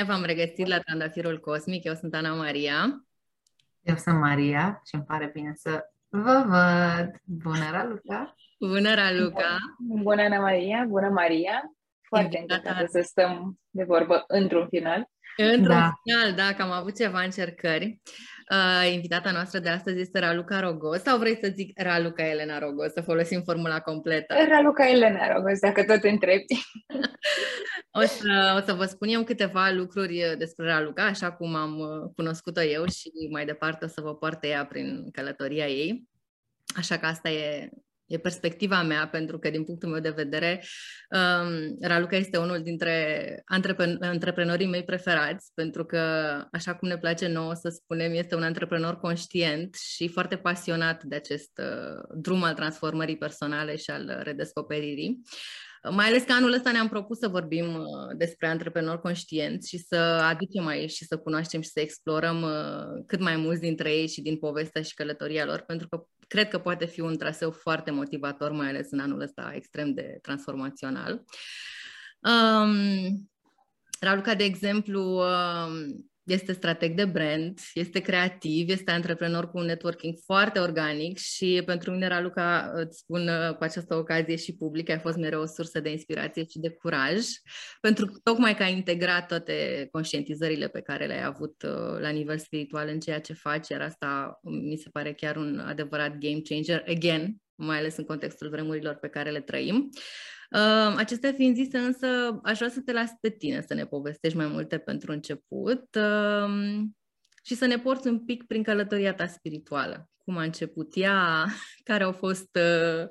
e bine. Bun, bine v-am regăsit la Trandafirul Cosmic. Eu sunt Ana Maria. Eu sunt Maria și îmi pare bine să vă văd. Bună, Raluca! Bună, Raluca! Bună, Ana Maria! Bună, Maria! Foarte încântată să stăm de vorbă într-un final. Într-un da. final, da, că am avut ceva încercări. Uh, invitata noastră de astăzi este Raluca Rogos sau vrei să zic Raluca Elena Rogos, să folosim formula completă? Raluca Elena Rogos, dacă tot întrebi. o, să, o să vă spun eu câteva lucruri despre Raluca, așa cum am uh, cunoscut-o eu și mai departe o să vă poartă ea prin călătoria ei. Așa că asta e E perspectiva mea, pentru că, din punctul meu de vedere, um, Raluca este unul dintre antrepren- antreprenorii mei preferați, pentru că, așa cum ne place nouă să spunem, este un antreprenor conștient și foarte pasionat de acest uh, drum al transformării personale și al redescoperirii. Mai ales că anul ăsta ne-am propus să vorbim uh, despre antreprenori conștienți și să aducem aici și să cunoaștem și să explorăm uh, cât mai mulți dintre ei și din povestea și călătoria lor, pentru că cred că poate fi un traseu foarte motivator, mai ales în anul ăsta extrem de transformațional. Um, Raluca, de exemplu, um, este strateg de brand, este creativ, este antreprenor cu un networking foarte organic și pentru mine, Raluca, îți spun uh, cu această ocazie și public, ai fost mereu o sursă de inspirație și de curaj, pentru că tocmai că ai integrat toate conștientizările pe care le-ai avut uh, la nivel spiritual în ceea ce faci, iar asta mi se pare chiar un adevărat game changer, again, mai ales în contextul vremurilor pe care le trăim. Uh, acestea fiind zise, însă, aș vrea să te las pe tine să ne povestești mai multe pentru început uh, și să ne porți un pic prin călătoria ta spirituală. Cum a început ea, care au fost uh,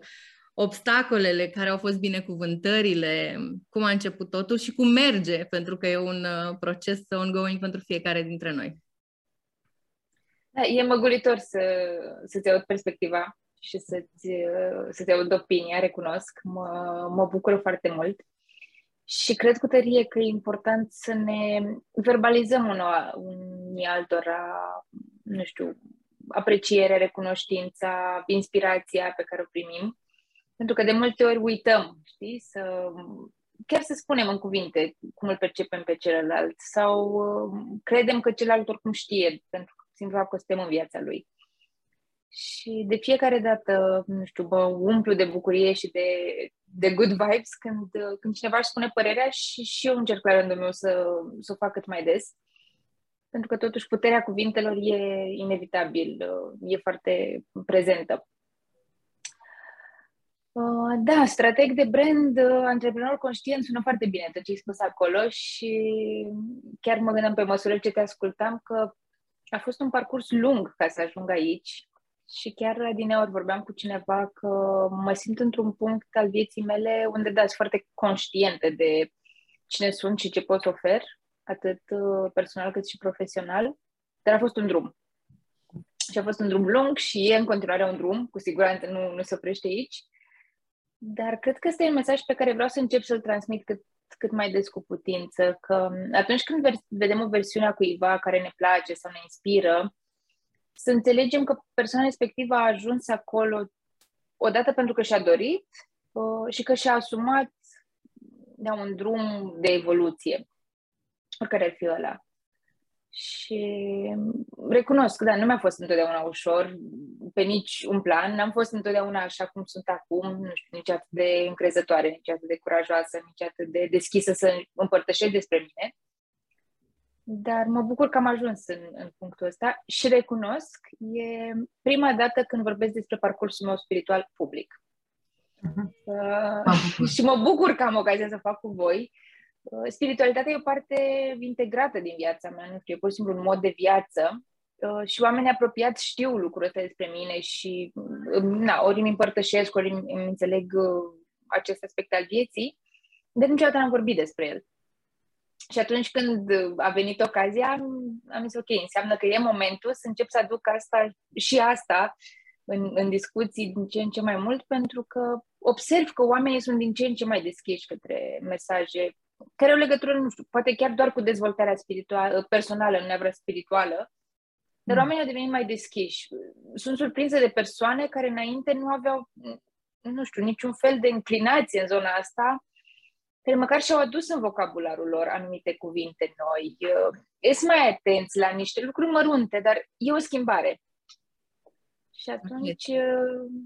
obstacolele, care au fost binecuvântările, cum a început totul și cum merge, pentru că e un uh, proces ongoing pentru fiecare dintre noi. Da, e măgulitor să, să-ți aud perspectiva și să-ți, să-ți aud opinia, recunosc. Mă, mă bucură foarte mult. Și cred cu tărie că e important să ne verbalizăm unul, unii altora, nu știu, apreciere, recunoștința, inspirația pe care o primim. Pentru că de multe ori uităm, știi, să chiar să spunem în cuvinte cum îl percepem pe celălalt sau uh, credem că celălalt oricum știe, pentru că simplu că suntem în viața lui. Și de fiecare dată, nu știu, mă umplu de bucurie și de, de good vibes când, când cineva își spune părerea și, și eu încerc la rândul meu să, să o fac cât mai des. Pentru că totuși puterea cuvintelor e inevitabil, e foarte prezentă. Uh, da, strateg de brand, uh, antreprenor conștient, sună foarte bine tot ce ai spus acolo și chiar mă gândeam pe măsură ce te ascultam că a fost un parcurs lung ca să ajung aici și chiar din ori vorbeam cu cineva că mă simt într-un punct al vieții mele unde, da, sunt foarte conștientă de cine sunt și ce pot să ofer, atât uh, personal cât și profesional, dar a fost un drum. Și a fost un drum lung și e în continuare un drum, cu siguranță nu, nu se oprește aici, dar cred că ăsta e un mesaj pe care vreau să încep să-l transmit cât, cât mai des cu putință, că atunci când vedem o versiune a cuiva care ne place sau ne inspiră, să înțelegem că persoana respectivă a ajuns acolo odată pentru că și-a dorit uh, și că și-a asumat de un drum de evoluție, oricare ar fi ăla. Și recunosc, da, nu mi-a fost întotdeauna ușor, pe nici un plan, n-am fost întotdeauna așa cum sunt acum, nu știu, nici atât de încrezătoare, nici atât de curajoasă, nici atât de deschisă să împărtășesc despre mine. Dar mă bucur că am ajuns în, în punctul ăsta și recunosc, e prima dată când vorbesc despre parcursul meu spiritual public. Uh-huh. Uh, și mă bucur că am ocazia să fac cu voi. Uh, spiritualitatea e o parte integrată din viața mea, nu știu, e pur și simplu un mod de viață uh, și oamenii apropiați știu lucrul ăsta despre mine și uh, na, ori îmi împărtășesc, ori îmi, îmi înțeleg uh, acest aspect al vieții, dar niciodată n-am vorbit despre el. Și atunci când a venit ocazia, am zis, ok, înseamnă că e momentul să încep să aduc asta și asta în, în discuții din ce în ce mai mult, pentru că observ că oamenii sunt din ce în ce mai deschiși către mesaje care au legătură, nu știu, poate chiar doar cu dezvoltarea spirituală, personală, nu neapărat spirituală, dar mm. oamenii au devenit mai deschiși. Sunt surprinsă de persoane care înainte nu aveau, nu știu, niciun fel de inclinație în zona asta care măcar și-au adus în vocabularul lor anumite cuvinte noi. Ești mai atenți la niște lucruri mărunte, dar e o schimbare. Și atunci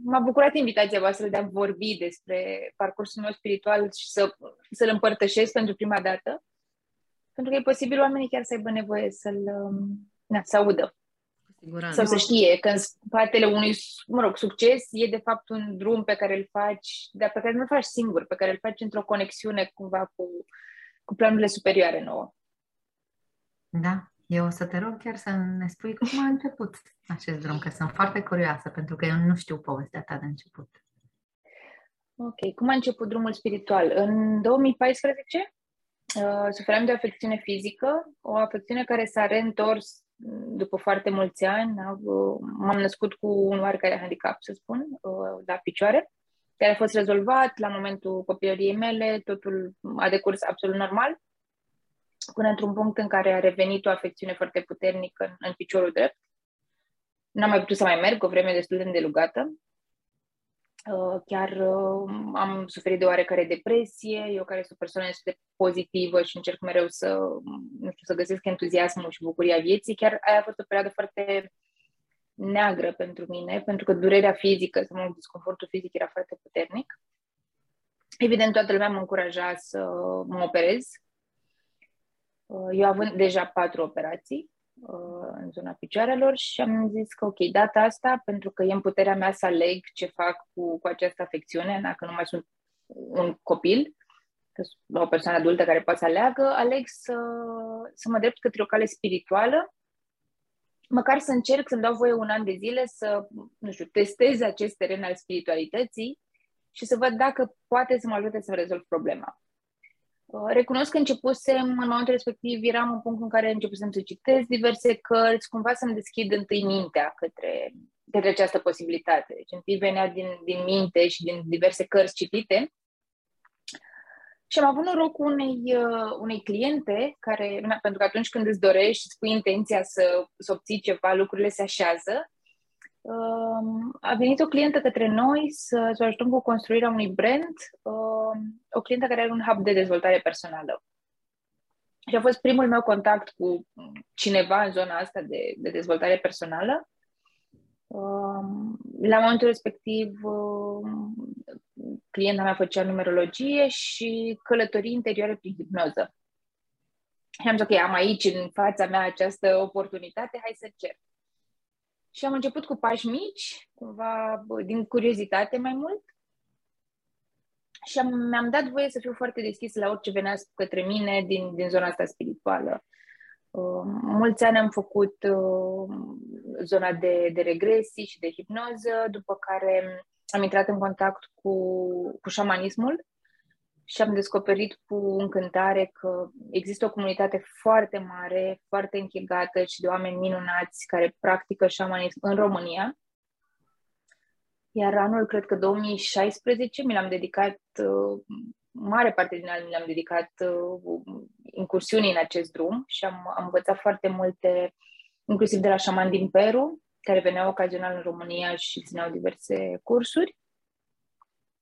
m-a bucurat invitația voastră de a vorbi despre parcursul meu spiritual și să, să-l împărtășesc pentru prima dată, pentru că e posibil oamenii chiar să aibă nevoie să-l na, să audă. Siguranță. Sau să știe că în spatele unui, mă rog, succes e de fapt un drum pe care îl faci, dar pe care nu-l faci singur, pe care îl faci într-o conexiune cumva cu, cu planurile superioare nouă. Da, eu o să te rog chiar să ne spui cum a început acest drum, că sunt foarte curioasă, pentru că eu nu știu povestea ta de început. Ok, cum a început drumul spiritual? În 2014 uh, suferam de o afecțiune fizică, o afecțiune care s-a reîntors după foarte mulți ani, m-am născut cu un oarecare handicap, să spun, la picioare, care a fost rezolvat la momentul copilăriei mele, totul a decurs absolut normal, până într-un punct în care a revenit o afecțiune foarte puternică în, în piciorul drept. N-am mai putut să mai merg o vreme destul de îndelugată Uh, chiar uh, am suferit de oarecare depresie, eu care sunt o persoană de pozitivă și încerc mereu să, nu știu, să găsesc entuziasmul și bucuria vieții, chiar aia a fost o perioadă foarte neagră pentru mine, pentru că durerea fizică, sau mă disconfortul fizic era foarte puternic. Evident, toată lumea mă încuraja să mă operez. Uh, eu având deja patru operații, Uh, în zona picioarelor și am zis că ok, data asta, pentru că e în puterea mea să aleg ce fac cu, cu această afecțiune, dacă nu mai sunt un copil, o persoană adultă care poate să aleagă, aleg să, să mă drept către o cale spirituală, măcar să încerc să-mi dau voie un an de zile să, nu știu, testez acest teren al spiritualității și să văd dacă poate să mă ajute să rezolv problema. Uh, recunosc că începusem, în momentul respectiv, eram în punctul în care începusem să citesc diverse cărți, cumva să-mi deschid întâi mintea către, către această posibilitate. Deci întâi venea din, din minte și din diverse cărți citite. Și am avut norocul unei, uh, unei cliente care, pentru că atunci când îți dorești și spui intenția să, să obții ceva, lucrurile se așează a venit o clientă către noi să, să ajutăm cu construirea unui brand, o clientă care are un hub de dezvoltare personală. Și a fost primul meu contact cu cineva în zona asta de, de dezvoltare personală. La momentul respectiv, clienta mea făcea numerologie și călătorii interioare prin hipnoză. Și am zis, ok, am aici în fața mea această oportunitate, hai să cer. Și am început cu pași mici, cumva din curiozitate mai mult. Și am, mi-am dat voie să fiu foarte deschis la orice venea către mine din, din zona asta spirituală. Uh, mulți ani am făcut uh, zona de, de regresii și de hipnoză, după care am intrat în contact cu, cu șamanismul și am descoperit cu încântare că există o comunitate foarte mare, foarte închegată și de oameni minunați care practică șamanism în România. Iar anul, cred că 2016, mi l-am dedicat, uh, mare parte din an mi l-am dedicat uh, incursiunii în acest drum și am, am învățat foarte multe, inclusiv de la șaman din Peru, care veneau ocazional în România și țineau diverse cursuri.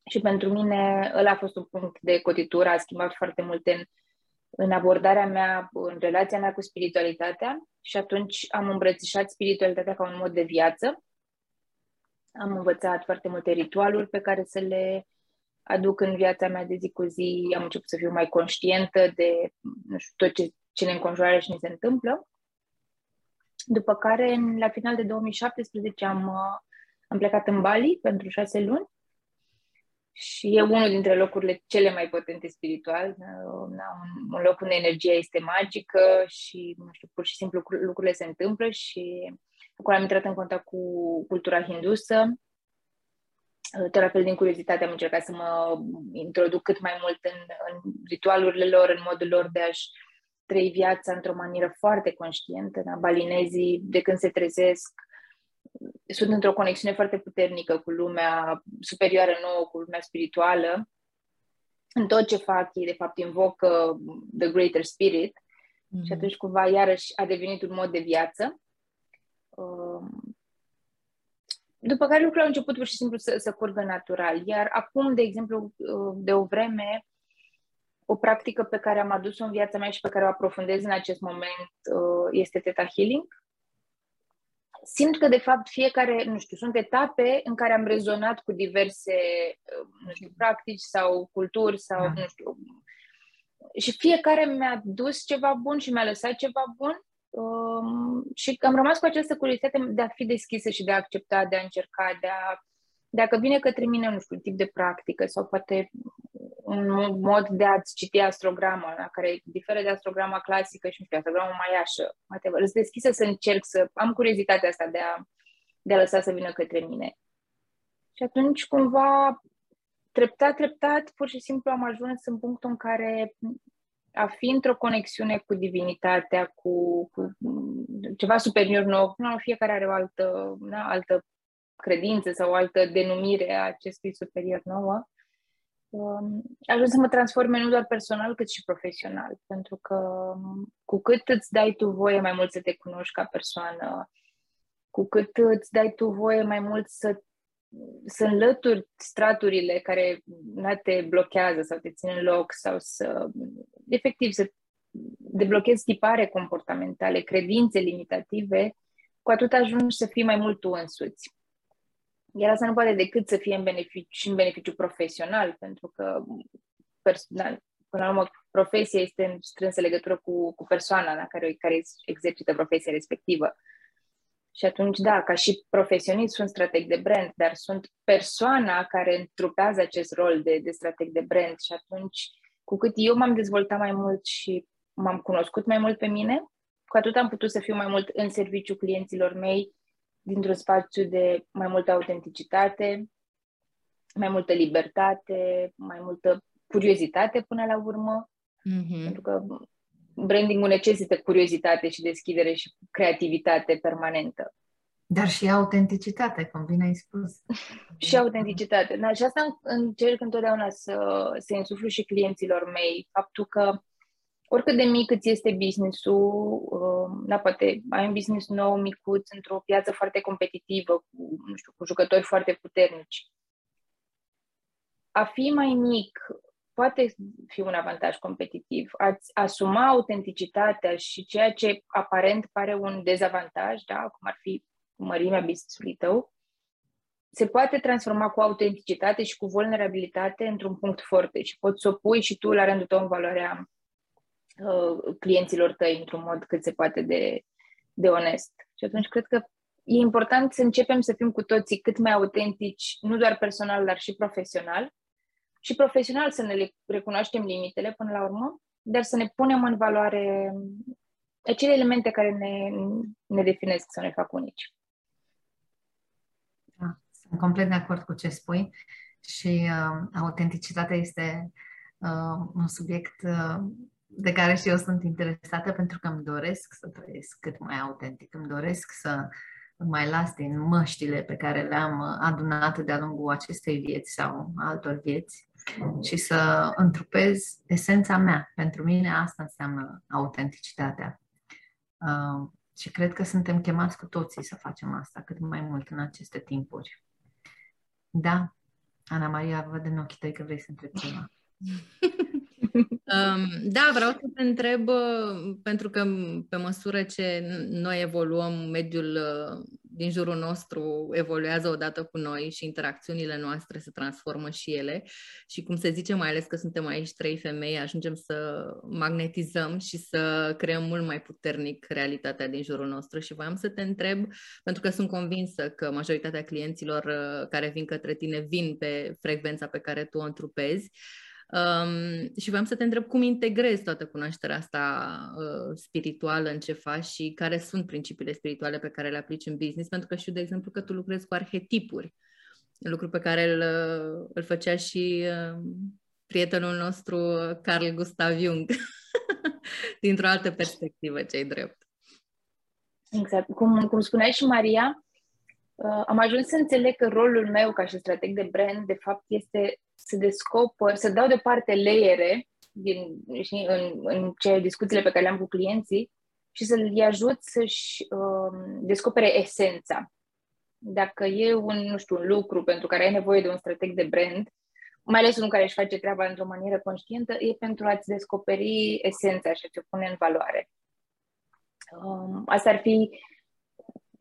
Și pentru mine ăla a fost un punct de cotitură, a schimbat foarte mult în, în abordarea mea, în relația mea cu spiritualitatea și atunci am îmbrățișat spiritualitatea ca un mod de viață. Am învățat foarte multe ritualuri pe care să le aduc în viața mea de zi cu zi. Am început să fiu mai conștientă de nu știu, tot ce, ce ne înconjoară și ne se întâmplă. După care, la final de 2017, am, am plecat în Bali pentru șase luni și e unul dintre locurile cele mai potente spiritual. Un, un loc unde energia este magică și, nu știu, pur și simplu lucrurile se întâmplă și acolo am intrat în contact cu cultura hindusă. Tot la fel din curiozitate am încercat să mă introduc cât mai mult în, în ritualurile lor, în modul lor de a-și trăi viața într-o manieră foarte conștientă. Da? Balinezii, de când se trezesc, sunt într-o conexiune foarte puternică cu lumea superioară nouă, cu lumea spirituală. În tot ce fac, ei de fapt invocă The Greater Spirit mm-hmm. și atunci cumva iarăși a devenit un mod de viață. Um, după care lucrurile au început pur și simplu să, să curgă natural. Iar acum, de exemplu, uh, de o vreme, o practică pe care am adus-o în viața mea și pe care o aprofundez în acest moment uh, este Theta Healing. Simt că, de fapt, fiecare, nu știu, sunt etape în care am rezonat cu diverse, uh, nu știu, practici sau culturi sau, da. nu știu, și fiecare mi-a dus ceva bun și mi-a lăsat ceva bun um, și am rămas cu această curiozitate de a fi deschisă și de a accepta, de a încerca, de a dacă vine către mine, nu știu, tip de practică sau poate un mod de a-ți citi astrograma, la care diferă de astrograma clasică și, nu știu, astrograma maiașă, whatever. Îți deschisă să încerc să am curiozitatea asta de a, de a lăsa să vină către mine. Și atunci, cumva, treptat, treptat, pur și simplu am ajuns în punctul în care a fi într-o conexiune cu divinitatea, cu, cu ceva superior nou, nu, fiecare are o altă, da, altă credință sau o altă denumire a acestui superior nouă, um, ajuns să mă transforme nu doar personal, cât și profesional. Pentru că um, cu cât îți dai tu voie mai mult să te cunoști ca persoană, cu cât îți dai tu voie mai mult să, să înlături straturile care te blochează sau te țin în loc sau să, efectiv, să deblochezi tipare comportamentale, credințe limitative, cu atât ajungi să fii mai mult tu însuți. Iar asta nu poate decât să fie în beneficiu, și în beneficiu profesional, pentru că personal, până la urmă, profesia este în strânsă legătură cu, cu persoana la care, care exercită profesia respectivă. Și atunci, da, ca și profesionist sunt strateg de brand, dar sunt persoana care întrupează acest rol de, de strateg de brand și atunci, cu cât eu m-am dezvoltat mai mult și m-am cunoscut mai mult pe mine, cu atât am putut să fiu mai mult în serviciu clienților mei dintr-un spațiu de mai multă autenticitate, mai multă libertate, mai multă curiozitate până la urmă. Mm-hmm. Pentru că brandingul necesită curiozitate și deschidere și creativitate permanentă. Dar și autenticitate, cum bine ai spus. și autenticitate. Da, și asta încerc întotdeauna să, să insuflu și clienților mei. Faptul că oricât de mic îți este business-ul, uh, da, poate ai un business nou, micuț, într-o piață foarte competitivă, cu, nu știu, cu jucători foarte puternici. A fi mai mic poate fi un avantaj competitiv. A-ți asuma autenticitatea și ceea ce aparent pare un dezavantaj, da, cum ar fi mărimea business-ului tău, se poate transforma cu autenticitate și cu vulnerabilitate într-un punct foarte și poți să o pui și tu la rândul tău în valoarea Uh, clienților tăi într-un mod cât se poate de, de onest. Și atunci cred că e important să începem să fim cu toții cât mai autentici, nu doar personal, dar și profesional. Și profesional să ne recunoaștem limitele până la urmă, dar să ne punem în valoare acele elemente care ne, ne definesc, să ne fac unici. Da, sunt complet de acord cu ce spui și uh, autenticitatea este uh, un subiect uh, de care și eu sunt interesată pentru că îmi doresc să trăiesc cât mai autentic, îmi doresc să mai las din măștile pe care le-am adunat de-a lungul acestei vieți sau altor vieți și să întrupez esența mea. Pentru mine asta înseamnă autenticitatea. Uh, și cred că suntem chemați cu toții să facem asta cât mai mult în aceste timpuri. Da, Ana Maria, văd în ochii tăi că vrei să întrebi ceva. da, vreau să te întreb, uh, pentru că pe măsură ce noi evoluăm, mediul uh, din jurul nostru evoluează odată cu noi și interacțiunile noastre se transformă și ele. Și cum se zice, mai ales că suntem aici trei femei, ajungem să magnetizăm și să creăm mult mai puternic realitatea din jurul nostru. Și voiam să te întreb, pentru că sunt convinsă că majoritatea clienților uh, care vin către tine vin pe frecvența pe care tu o întrupezi, Um, și vreau să te întreb cum integrezi toată cunoașterea asta uh, spirituală în ce faci și care sunt principiile spirituale pe care le aplici în business, pentru că știu, de exemplu, că tu lucrezi cu arhetipuri, lucru pe care îl, uh, îl făcea și uh, prietenul nostru Carl Gustav Jung, dintr-o altă perspectivă, ce drept. Exact. Cum, cum spunea și Maria, uh, am ajuns să înțeleg că rolul meu ca și strateg de brand, de fapt, este să descoper, să dau deoparte layere din, știi, în, în ce discuțiile pe care le-am cu clienții și să-l ajut să-și uh, descopere esența. Dacă e un, nu știu, un lucru pentru care ai nevoie de un strateg de brand, mai ales unul care își face treaba într-o manieră conștientă, e pentru a-ți descoperi esența și a ți-o pune în valoare. Um, asta ar fi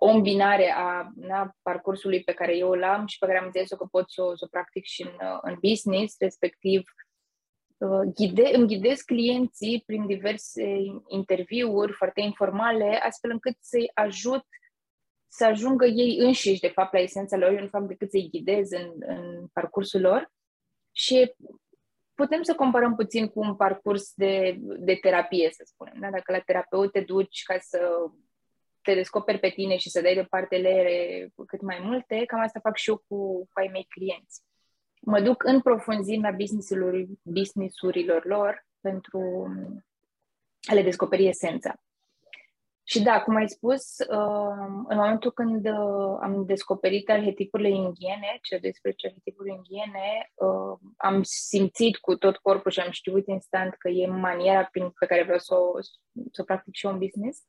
o îmbinare a na, parcursului pe care eu îl am și pe care am înțeles că pot să o, să o practic și în, în business, respectiv uh, ghide, îmi ghidez clienții prin diverse interviuri foarte informale, astfel încât să-i ajut să ajungă ei înșiși, de fapt, la esența lor. Eu nu fac decât să-i ghidez în, în parcursul lor și putem să comparăm puțin cu un parcurs de, de terapie, să spunem. Da? Dacă la terapeut te duci ca să te descoperi pe tine și să dai deoparte leere cât mai multe, cam asta fac și eu cu, cu ai mei clienți. Mă duc în profunzime la business-urilor lor pentru a le descoperi esența. Și da, cum ai spus, uh, în momentul când uh, am descoperit arhetipurile inghiene, cele 12 arhetipuri inghiene, uh, am simțit cu tot corpul și am știut instant că e maniera prin, pe care vreau să o, să o practic și eu în business.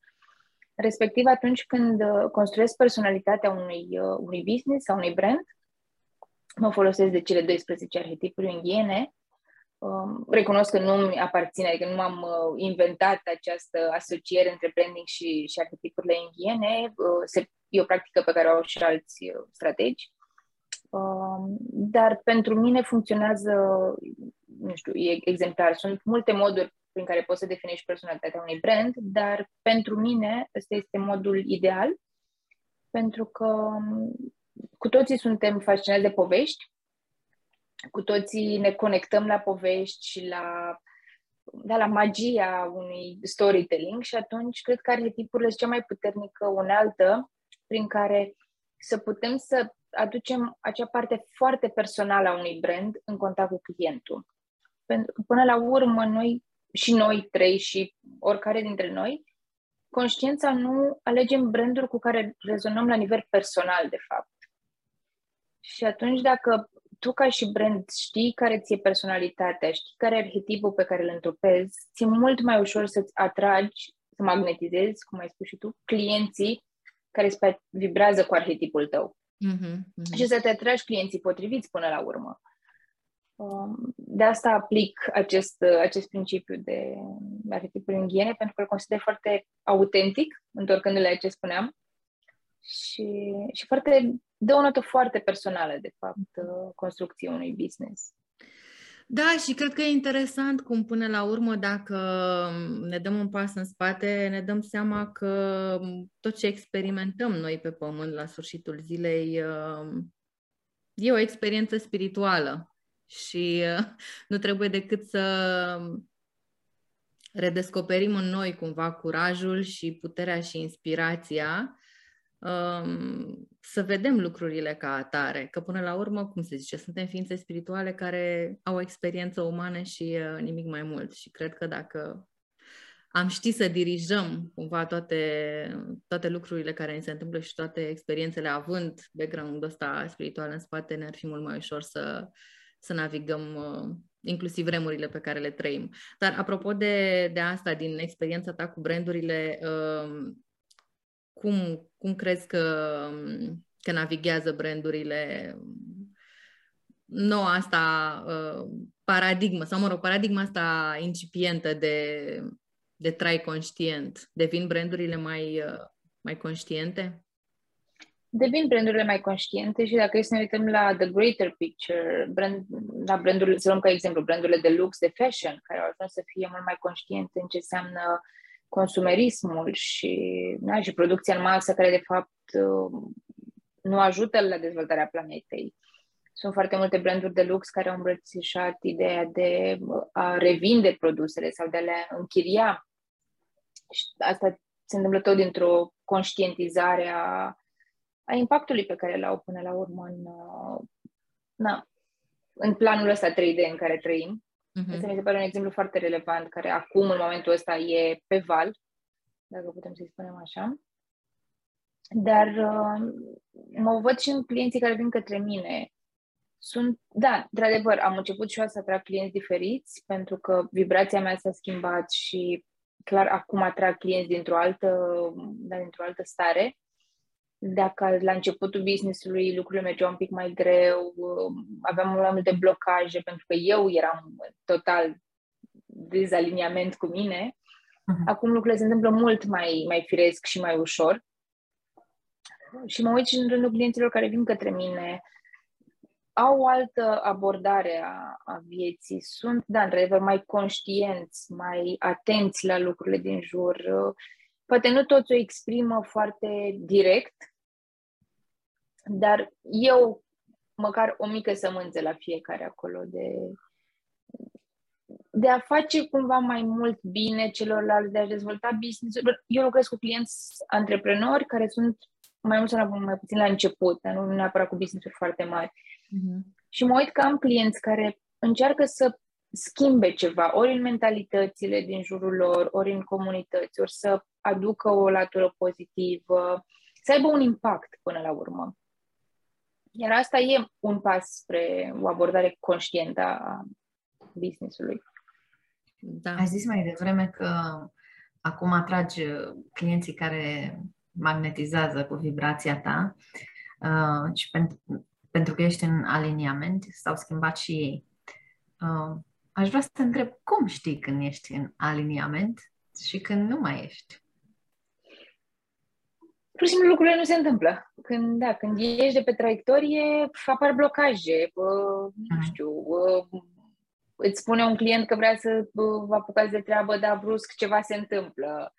Respectiv, atunci când construiesc personalitatea unui, unui business sau unui brand, mă folosesc de cele 12 arhetipuri inghiene Um, recunosc că nu mi aparține, adică nu am uh, inventat această asociere între branding și, și arhetipurile inghiene. Uh, se, e o practică pe care o au și alți uh, strategi. Um, dar pentru mine funcționează, nu știu, e exemplar. Sunt multe moduri prin care poți să definești personalitatea unui brand, dar pentru mine ăsta este modul ideal, pentru că um, cu toții suntem fascinați de povești cu toții ne conectăm la povești și la, da, la magia unui storytelling și atunci cred că arhetipurile sunt cea mai puternică unealtă prin care să putem să aducem acea parte foarte personală a unui brand în contact cu clientul. Pentru că până la urmă noi și noi trei și oricare dintre noi, conștiința nu alegem branduri cu care rezonăm la nivel personal, de fapt. Și atunci dacă tu ca și brand știi care ți-e personalitatea, știi care e arhetipul pe care îl întrupezi, ți-e mult mai ușor să-ți atragi, să magnetizezi, cum ai spus și tu, clienții care vibrează cu arhetipul tău. Mm-hmm, mm-hmm. Și să te atragi clienții potriviți până la urmă. Um, de asta aplic acest, acest principiu de arhetipul inghiene, pentru că îl consider foarte autentic, întorcându-le la ce spuneam, și, și foarte dă o notă foarte personală, de fapt, uh, construcției unui business. Da, și cred că e interesant cum până la urmă, dacă ne dăm un pas în spate, ne dăm seama că tot ce experimentăm noi pe pământ la sfârșitul zilei uh, e o experiență spirituală și uh, nu trebuie decât să redescoperim în noi cumva curajul și puterea și inspirația um, să vedem lucrurile ca atare, că până la urmă, cum se zice, suntem ființe spirituale care au o experiență umană și uh, nimic mai mult. Și cred că dacă am ști să dirijăm cumva toate, toate lucrurile care ni se întâmplă și toate experiențele având background-ul ăsta spiritual în spate, ne-ar fi mult mai ușor să, să navigăm uh, inclusiv remurile pe care le trăim. Dar apropo de, de asta, din experiența ta cu brandurile, uh, cum, cum crezi că, că navighează brandurile noua asta uh, paradigmă, sau mă rog, paradigma asta incipientă de, de trai conștient? Devin brandurile mai, uh, mai conștiente? Devin brandurile mai conștiente și dacă să ne uităm la the greater picture, brand, la brandurile, să luăm ca exemplu, brandurile de lux, de fashion, care au ajuns să fie mult mai conștiente în ce înseamnă uh, consumerismul și, da, și producția în masă, care de fapt nu ajută la dezvoltarea planetei. Sunt foarte multe branduri de lux care au îmbrățișat ideea de a revinde produsele sau de a le închiria. Și asta se întâmplă tot dintr-o conștientizare a, a impactului pe care l-au până la urmă în, na, în planul ăsta 3D în care trăim. Uh-huh. Asta mi se pare un exemplu foarte relevant, care acum, în momentul ăsta, e pe val, dacă putem să-i spunem așa. Dar uh, mă văd și în clienții care vin către mine. Sunt, da, într-adevăr, am început și eu să atrag clienți diferiți, pentru că vibrația mea s-a schimbat și clar acum atrag clienți dintr-o altă, da, dintr-o altă stare. Dacă la începutul business-ului lucrurile mergeau un pic mai greu, aveam mult mai multe blocaje pentru că eu eram total dezaliniament cu mine, uh-huh. acum lucrurile se întâmplă mult mai, mai firesc și mai ușor. Și mă uit și în rândul clienților care vin către mine, au o altă abordare a, a vieții, sunt, da, într-adevăr, mai conștienți, mai atenți la lucrurile din jur. Poate nu toți o exprimă foarte direct, dar eu, măcar o mică sămânță la fiecare acolo de, de a face cumva mai mult bine celorlalți, de a dezvolta business Eu lucrez cu clienți antreprenori care sunt mai mult sau mai puțin la început, dar nu neapărat cu business-uri foarte mari. Uh-huh. Și mă uit că am clienți care încearcă să schimbe ceva, ori în mentalitățile din jurul lor, ori în comunități, ori să aducă o latură pozitivă, să aibă un impact până la urmă. Iar asta e un pas spre o abordare conștientă a business-ului. Da. Ai zis mai devreme că acum atragi clienții care magnetizează cu vibrația ta uh, și pentru, pentru că ești în aliniament, s-au schimbat și ei. Uh, aș vrea să te întreb cum știi când ești în aliniament și când nu mai ești? Pur și simplu lucrurile nu se întâmplă. Când, da, când ieși de pe traiectorie, apar blocaje, uh, nu mhm. știu, uh, îți spune un client că vrea să vă apucați de treabă, dar brusc ceva se întâmplă.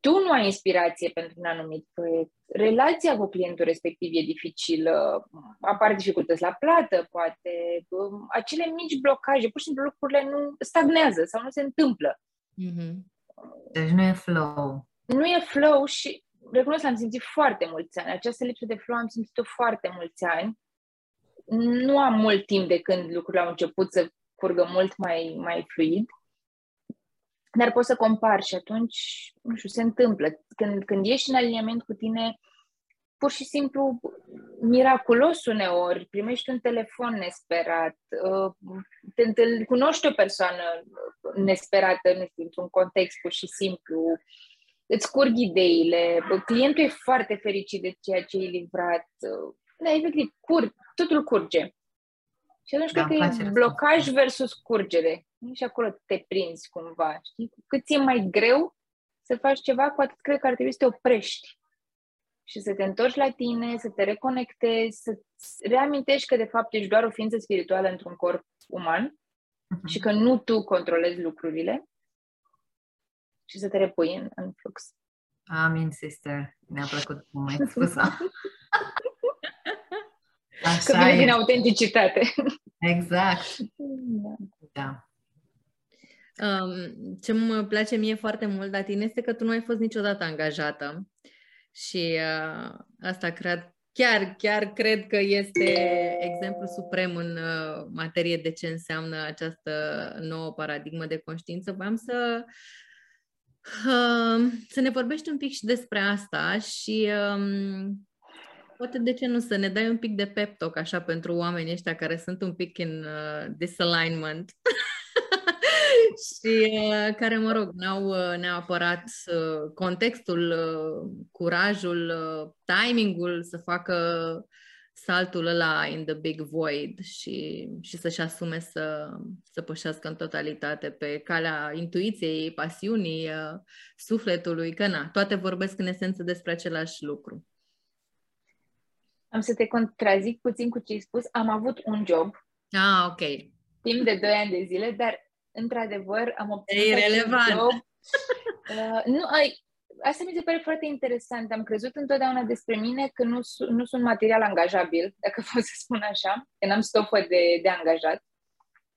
Tu nu ai inspirație pentru un anumit proiect. Relația cu clientul respectiv e dificilă, apar dificultăți la plată, poate, acele mici blocaje, pur și simplu lucrurile nu stagnează sau nu se întâmplă. Mm-hmm. Deci nu e flow. Nu e flow și recunosc că am simțit foarte mulți ani. Această lipsă de flow am simțit-o foarte mulți ani. Nu am mult timp de când lucrurile au început să curgă mult mai, mai fluid, dar poți să compari și atunci, nu știu, se întâmplă. Când, când ești în aliniament cu tine, pur și simplu, miraculos uneori, primești un telefon nesperat, uh, te întâlni, cunoști o persoană nesperată, nu știu, într-un context pur și simplu, îți curg ideile, clientul e foarte fericit de ceea ce ai livrat, da, efectiv, curg, totul curge. Și atunci da, cred că e blocaj asta. versus curgere. Și acolo te prinzi cumva, știi? Cât e mai greu să faci ceva, cu atât cred că ar trebui să te oprești și să te întorci la tine, să te reconectezi, să reamintești că de fapt ești doar o ființă spirituală într-un corp uman uh-huh. și că nu tu controlezi lucrurile și să te repui în, în flux. Amin, sister. Mi-a plăcut cum ai spus Așa că vine e. din autenticitate. Exact. Da. da. Um, ce îmi place mie foarte mult la tine este că tu nu ai fost niciodată angajată și uh, asta cred, chiar, chiar cred că este exemplu suprem în uh, materie de ce înseamnă această nouă paradigmă de conștiință. Vreau să uh, să ne vorbești un pic și despre asta și um, Poate de ce nu să ne dai un pic de pep talk așa pentru oamenii ăștia care sunt un pic în uh, disalignment. Și uh, care, mă rog, n-au uh, neapărat uh, contextul, uh, curajul, uh, timingul să facă saltul ăla in the big void și, și să-și asume să, să pășească în totalitate pe calea intuiției, pasiunii, uh, sufletului, că na, toate vorbesc în esență despre același lucru. Am să te contrazic puțin cu ce ai spus. Am avut un job. Ah, ok. Timp de 2 ani de zile, dar într-adevăr am obținut e relevant. job. Uh, nu, ai, asta mi se pare foarte interesant. Am crezut întotdeauna despre mine că nu, nu sunt material angajabil, dacă pot să spun așa, că n-am stofă de, de angajat.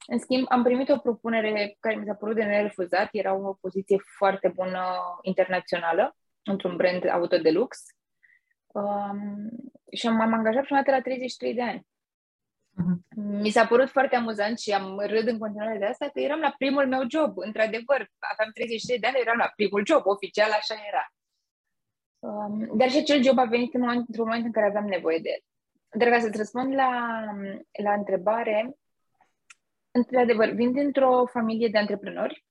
În schimb, am primit o propunere care mi s-a părut de nerefuzat. Era o poziție foarte bună internațională, într-un brand auto de lux. Um, și m-am angajat prima dată la 33 de ani. Uh-huh. Mi s-a părut foarte amuzant și am râd în continuare de asta că eram la primul meu job. Într-adevăr, aveam 33 de ani, eram la primul job, oficial așa era. Um, dar și acel job a venit în moment, într-un moment în care aveam nevoie de el. Dar ca să-ți răspund la, la întrebare, într-adevăr, vin dintr-o familie de antreprenori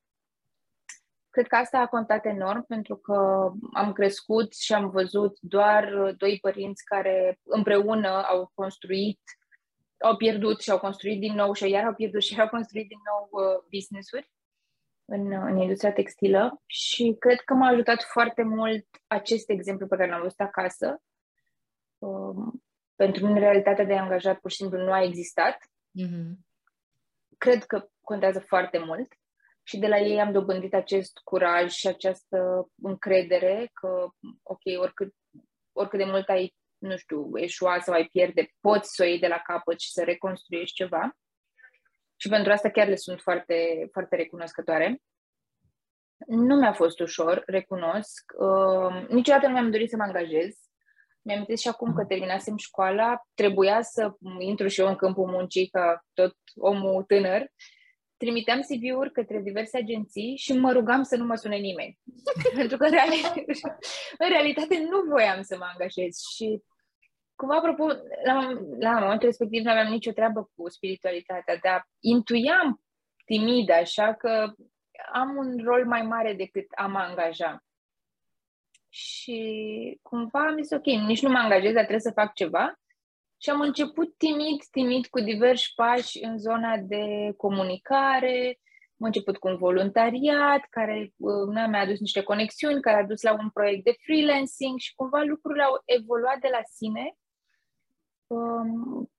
cred că asta a contat enorm pentru că am crescut și am văzut doar doi părinți care împreună au construit, au pierdut și au construit din nou și iar au pierdut și au construit din nou uh, business-uri în, în industria textilă și cred că m-a ajutat foarte mult acest exemplu pe care l-am văzut acasă. Um, pentru mine realitatea de angajat pur și simplu nu a existat. Mm-hmm. Cred că contează foarte mult și de la ei am dobândit acest curaj și această încredere că, ok, oricât, oricât de mult ai, nu știu, eșua sau ai pierde, poți să o iei de la capăt și să reconstruiești ceva. Și pentru asta chiar le sunt foarte, foarte recunoscătoare. Nu mi-a fost ușor, recunosc. Uh, niciodată nu mi-am dorit să mă angajez. Mi-am și acum că terminasem școala, trebuia să intru și eu în câmpul muncii ca tot omul tânăr trimiteam CV-uri către diverse agenții și mă rugam să nu mă sune nimeni. Pentru că în realitate, în realitate nu voiam să mă angajez și cumva, apropo, la, la momentul respectiv nu aveam nicio treabă cu spiritualitatea, dar intuiam timid, așa că am un rol mai mare decât am angaja. Și cumva am zis, ok, nici nu mă angajez, dar trebuie să fac ceva. Și am început timid, timid, cu diversi pași în zona de comunicare, am început cu un voluntariat care uh, mi-a adus niște conexiuni, care a dus la un proiect de freelancing și cumva lucrurile au evoluat de la sine um,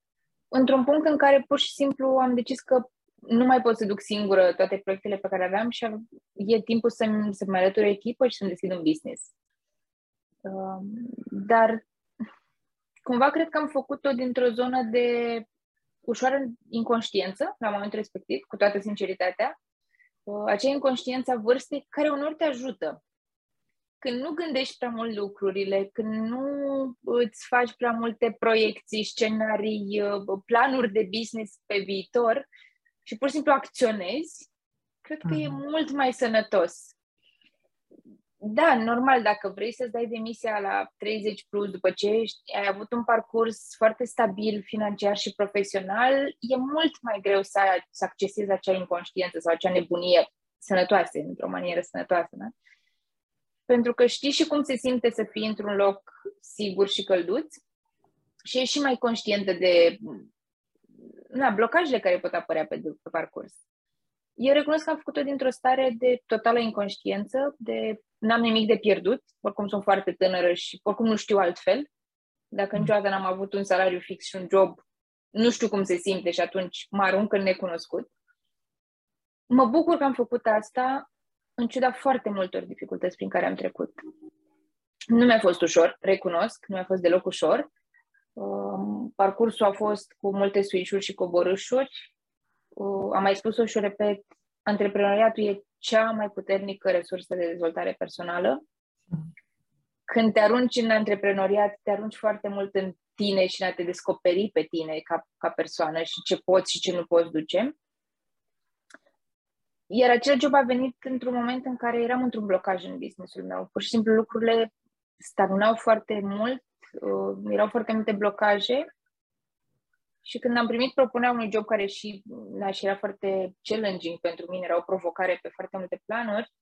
într-un punct în care pur și simplu am decis că nu mai pot să duc singură toate proiectele pe care aveam și e timpul să-mi, să-mi alătur o echipă și să-mi deschid un business. Um, dar cumva cred că am făcut-o dintr-o zonă de ușoară inconștiență la momentul respectiv, cu toată sinceritatea, uh, acea inconștiență a vârstei care unor te ajută. Când nu gândești prea mult lucrurile, când nu îți faci prea multe proiecții, scenarii, uh, planuri de business pe viitor și pur și simplu acționezi, cred că e mhm. mult mai sănătos da, normal, dacă vrei să-ți dai demisia la 30 plus după ce ai avut un parcurs foarte stabil financiar și profesional, e mult mai greu să, să accesezi acea inconștiență sau acea nebunie sănătoasă, într-o manieră sănătoasă. Da? Pentru că știi și cum se simte să fii într-un loc sigur și călduț și ești și mai conștientă de na, blocajele care pot apărea pe, pe parcurs. Eu recunosc că am făcut-o dintr-o stare de totală inconștiență, de n-am nimic de pierdut, oricum sunt foarte tânără și oricum nu știu altfel. Dacă mm. niciodată n-am avut un salariu fix și un job, nu știu cum se simte și atunci mă arunc în necunoscut. Mă bucur că am făcut asta în ciuda foarte multor dificultăți prin care am trecut. Nu mi-a fost ușor, recunosc, nu mi-a fost deloc ușor. Um, parcursul a fost cu multe suișuri și coborâșuri. Uh, am mai spus-o și o repet, antreprenoriatul e cea mai puternică resursă de dezvoltare personală. Când te arunci în antreprenoriat, te arunci foarte mult în tine și în a te descoperi pe tine ca, ca persoană și ce poți și ce nu poți duce. Iar acel job a venit într-un moment în care eram într-un blocaj în businessul meu. Pur și simplu lucrurile stagnau foarte mult, uh, erau foarte multe blocaje și când am primit propunerea unui job care și, da, și era foarte challenging pentru mine, era o provocare pe foarte multe planuri,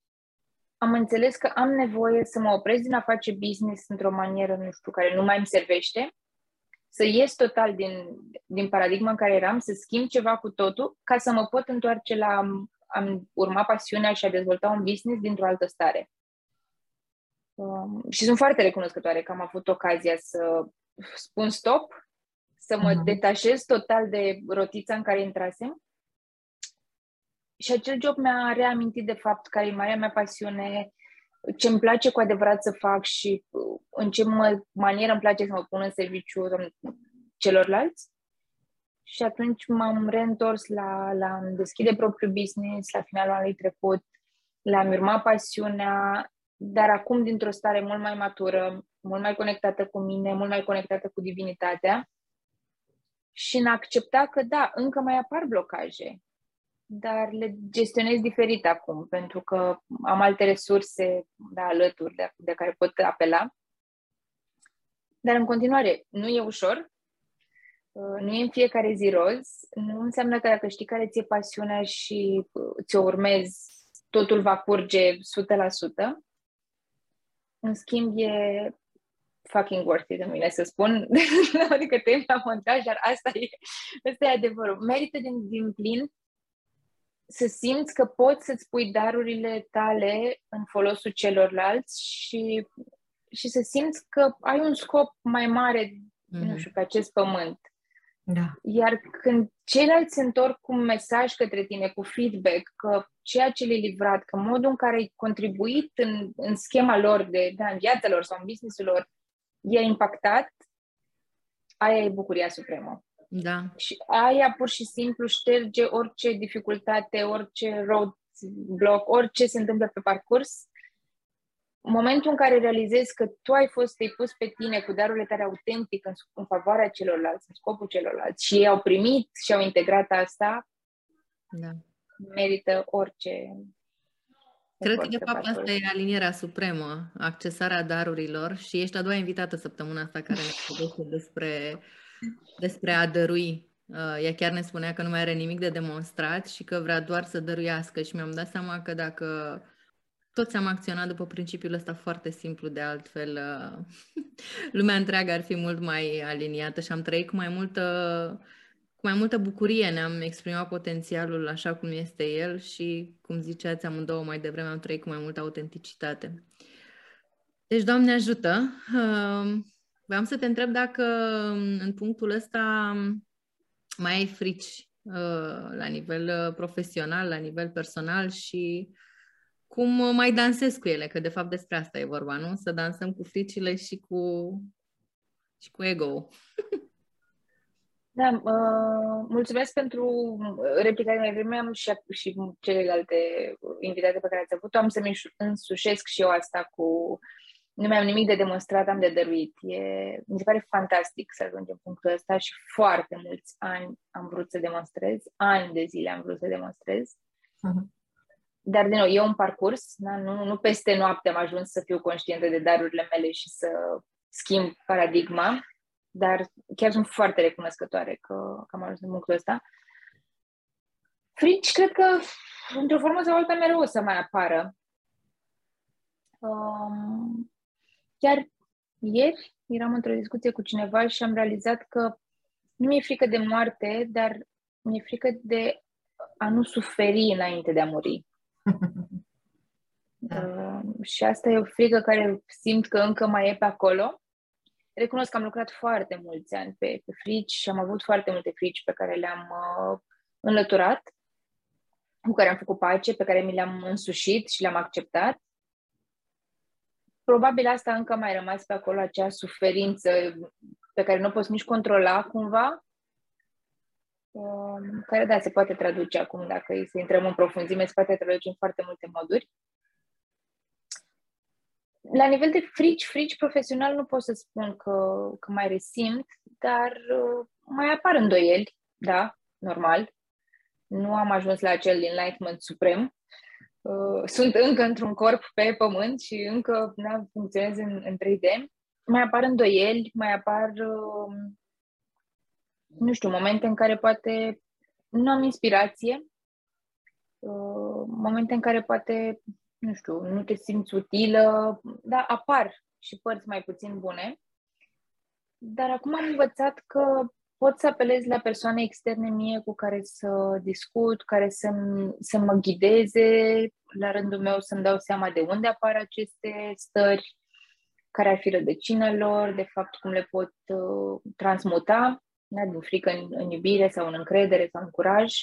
am înțeles că am nevoie să mă opresc din a face business într-o manieră, nu știu, care nu mai îmi servește, să ies total din, din paradigma în care eram, să schimb ceva cu totul, ca să mă pot întoarce la am urma pasiunea și a dezvolta un business dintr-o altă stare. Um, și sunt foarte recunoscătoare că am avut ocazia să spun stop să mă uh-huh. detașez total de rotița în care intrasem. Și acel job mi-a reamintit de fapt care e marea mea pasiune, ce îmi place cu adevărat să fac și uh, în ce mă, manieră îmi place să mă pun în serviciu celorlalți. Și atunci m-am reîntors la, la deschide propriul business la finalul anului trecut, la-mi urma pasiunea, dar acum dintr-o stare mult mai matură, mult mai conectată cu mine, mult mai conectată cu divinitatea și în a accepta că, da, încă mai apar blocaje, dar le gestionez diferit acum, pentru că am alte resurse da, alături de, de care pot apela. Dar în continuare, nu e ușor, uh, nu e în fiecare zi roz, nu înseamnă că dacă știi care ți-e pasiunea și uh, ți-o urmezi, totul va curge 100%. În schimb, e fucking worth it de mine să spun, adică te la montaj, dar asta e, asta e adevărul. Merită din, din plin să simți că poți să-ți pui darurile tale în folosul celorlalți și, și să simți că ai un scop mai mare, mm-hmm. nu mhm. știu, pe acest pământ. Da. Iar când ceilalți se întorc cu un mesaj către tine, cu feedback, că ceea ce le-ai livrat, că modul în care ai contribuit în, în schema lor, de, da, în viața lor sau în business lor, i-a impactat, aia e bucuria supremă. Da. Și aia pur și simplu șterge orice dificultate, orice roadblock, orice se întâmplă pe parcurs. Momentul în care realizezi că tu ai fost, te-ai pus pe tine cu darurile tale autentic în, în favoarea celorlalți, în scopul celorlalți și ei au primit și au integrat asta, da. merită orice, Cred că, de fapt, asta e alinierea supremă, accesarea darurilor și ești a doua invitată săptămâna asta care ne vorbește despre, despre a dărui. Uh, ea chiar ne spunea că nu mai are nimic de demonstrat și că vrea doar să dăruiască și mi-am dat seama că dacă toți am acționat după principiul ăsta foarte simplu, de altfel uh, lumea întreagă ar fi mult mai aliniată și am trăit cu mai multă cu mai multă bucurie ne-am exprimat potențialul așa cum este el și, cum ziceați amândouă mai devreme, am trăit cu mai multă autenticitate. Deci, Doamne ajută! Uh, vreau să te întreb dacă în punctul ăsta mai ai frici uh, la nivel uh, profesional, la nivel personal și cum mai dansezi cu ele, că de fapt despre asta e vorba, nu? Să dansăm cu fricile și cu, și cu ego Da, uh, mulțumesc pentru replica mai vreme și, și celelalte invitate pe care ați avut. Am să-mi însușesc și eu asta cu nu mai am nimic de demonstrat, am de dăruit. E, mi se pare fantastic să ajungem în punctul ăsta și foarte mulți ani am vrut să demonstrez, ani de zile am vrut să demonstrez. Uh-huh. Dar, din nou, e un parcurs, da? nu, nu peste noapte am ajuns să fiu conștientă de darurile mele și să schimb paradigma dar chiar sunt foarte recunoscătoare că, că am ajuns în punctul ăsta. Frici, cred că, într-o formă sau alta, mereu o să mai apară. Um, chiar ieri eram într-o discuție cu cineva și am realizat că nu mi-e frică de moarte, dar mi-e frică de a nu suferi înainte de a muri. Da. Uh, și asta e o frică care simt că încă mai e pe acolo recunosc că am lucrat foarte mulți ani pe, pe frici și am avut foarte multe frici pe care le-am uh, înlăturat, cu care am făcut pace, pe care mi le-am însușit și le-am acceptat. Probabil asta încă mai rămas pe acolo, acea suferință pe care nu poți nici controla cumva, uh, care, da, se poate traduce acum, dacă să intrăm în profunzime, se poate traduce în foarte multe moduri la nivel de frici, frici profesional nu pot să spun că, că mai resimt, dar uh, mai apar îndoieli, da, normal. Nu am ajuns la acel enlightenment suprem. Uh, sunt încă într-un corp pe pământ și încă da, funcționez în, în 3D. Mai apar îndoieli, mai apar, uh, nu știu, momente în care poate nu am inspirație, uh, momente în care poate nu știu, nu te simți utilă, dar apar și părți mai puțin bune. Dar acum am învățat că pot să apelez la persoane externe mie cu care să discut, care să, să mă ghideze, la rândul meu să-mi dau seama de unde apar aceste stări, care ar fi rădăcina lor, de fapt cum le pot uh, transmuta, da, din frică în, în iubire sau în încredere sau în curaj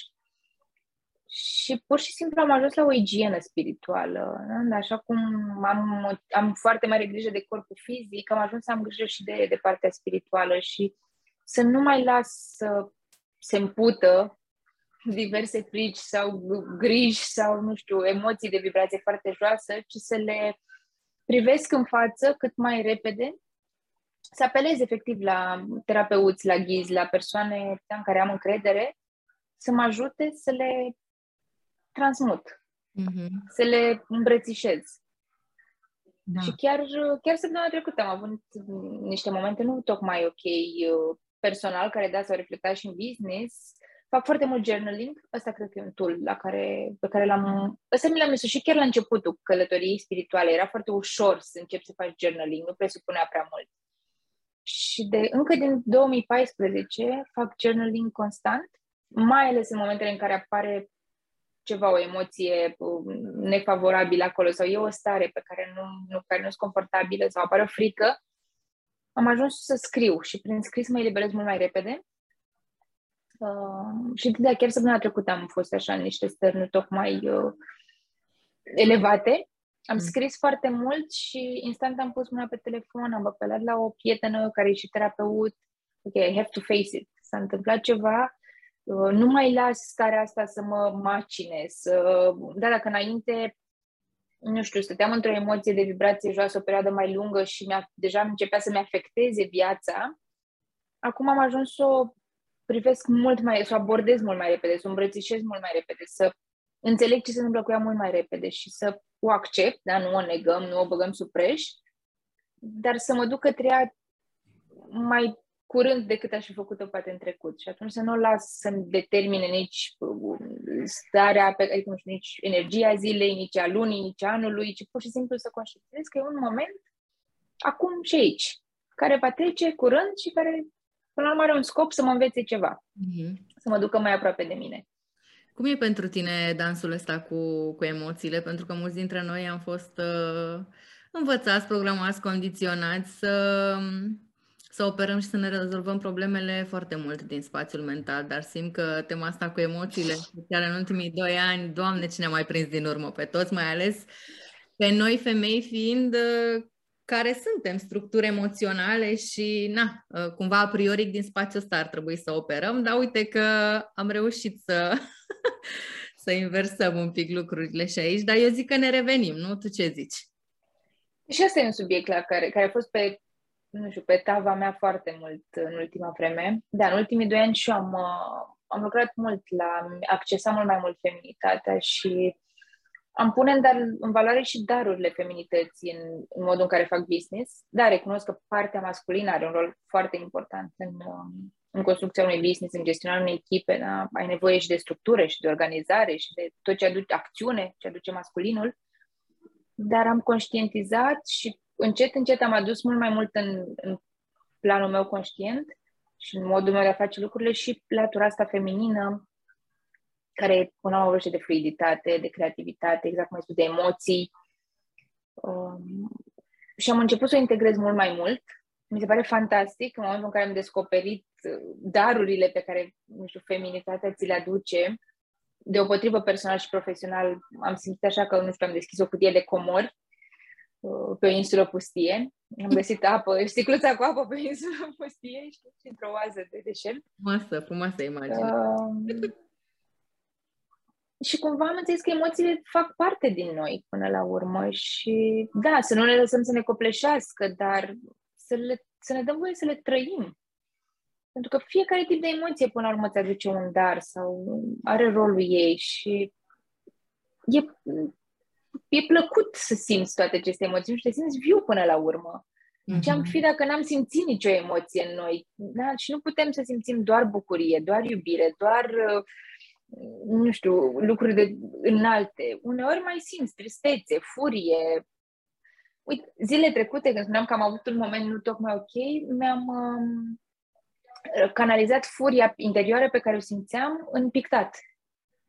și pur și simplu am ajuns la o igienă spirituală. Da? Așa cum am, am foarte mare grijă de corpul fizic, am ajuns să am grijă și de, de partea spirituală și să nu mai las să se împută diverse frici sau griji sau, nu știu, emoții de vibrație foarte joasă, ci să le privesc în față cât mai repede, să apelez efectiv la terapeuți, la ghizi, la persoane în care am încredere, să mă ajute să le transmut, mm-hmm. să le îmbrățișez. Da. Și chiar, chiar săptămâna trecută am avut niște momente nu tocmai ok personal, care da, s-au reflectat și în business, fac foarte mult journaling. Ăsta cred că e un tool la care, pe care l-am... Ăsta mi l-am dus și chiar la începutul călătoriei spirituale. Era foarte ușor să încep să faci journaling, nu presupunea prea mult. Și de încă din 2014 fac journaling constant, mai ales în momentele în care apare ceva, o emoție um, nefavorabilă acolo sau e o stare pe care nu, nu, care nu sunt confortabilă sau apare o frică, am ajuns să scriu și prin scris mă eliberez mult mai repede. Uh, și de chiar săptămâna trecută am fost așa în niște stări nu tocmai uh, elevate. Am mm. scris foarte mult și instant am pus mâna pe telefon, am apelat la o prietenă care e și terapeut. Ok, I have to face it. S-a întâmplat ceva, uh, nu mai las starea asta să mă macine, să... Da, dacă înainte nu știu, stăteam într-o emoție de vibrație joasă o perioadă mai lungă și mi-a, deja începea să-mi afecteze viața, acum am ajuns să o privesc mult mai, să o abordez mult mai repede, să o îmbrățișez mult mai repede, să înțeleg ce se întâmplă cu ea mult mai repede și să o accept, da, nu o negăm, nu o băgăm sub preș, dar să mă duc către ea mai curând decât aș fi făcut-o poate în trecut. Și atunci să nu o las să-mi determine nici uh, starea, pe, adică nu știu, nici energia zilei, nici a lunii, nici a anului, ci pur și simplu să conștientizez că e un moment acum și aici, care va trece curând și care, până la urmă, are un scop să mă învețe ceva, mm-hmm. să mă ducă mai aproape de mine. Cum e pentru tine dansul ăsta cu, cu emoțiile? Pentru că mulți dintre noi am fost uh, învățați, programați, condiționați să să operăm și să ne rezolvăm problemele foarte mult din spațiul mental, dar simt că tema asta cu emoțiile, chiar în ultimii doi ani, Doamne, cine a mai prins din urmă pe toți, mai ales pe noi femei fiind uh, care suntem structuri emoționale și, na, uh, cumva a priori din spațiul ăsta ar trebui să operăm, dar uite că am reușit să, să inversăm un pic lucrurile și aici, dar eu zic că ne revenim, nu? Tu ce zici? Și asta e un subiect la care, care a fost pe nu știu, pe tava mea foarte mult în ultima vreme. Da, în ultimii doi ani și eu am, uh, am lucrat mult la accesa mult mai mult feminitatea și am pune în, dar, în valoare și darurile feminității în, în modul în care fac business. Da, recunosc că partea masculină are un rol foarte important în, um, în construcția unui business, în gestionarea unei echipe. Da? Ai nevoie și de structură și de organizare și de tot ce aduce acțiune, ce aduce masculinul. Dar am conștientizat și încet, încet am adus mult mai mult în, în planul meu conștient și în modul meu de a face lucrurile și latura asta feminină, care până la urmă de fluiditate, de creativitate, exact cum ai spus, de emoții. Um, și am început să o integrez mult mai mult. Mi se pare fantastic în momentul în care am descoperit darurile pe care, nu știu, feminitatea ți le aduce. Deopotrivă personal și profesional am simțit așa că, nu știu, am deschis o cutie de comori pe o insulă pustie. Am găsit apă, sticluța cu apă pe o insulă pustie, știi, și într-o oază de deșert. Frumoasă, frumoasă imagine. Uh, și cumva am înțeles că emoțiile fac parte din noi până la urmă și da, să nu ne lăsăm să ne copleșească, dar să, le, să ne dăm voie să le trăim. Pentru că fiecare tip de emoție până la urmă îți aduce un dar sau are rolul ei și e e plăcut să simți toate aceste emoții și te simți viu până la urmă. Mm-hmm. Ce am fi dacă n-am simțit nicio emoție în noi? Da? Și nu putem să simțim doar bucurie, doar iubire, doar, uh, nu știu, lucruri de înalte. Uneori mai simți tristețe, furie. Uite, zile trecute, când spuneam că am avut un moment nu tocmai ok, mi-am um, canalizat furia interioară pe care o simțeam în pictat.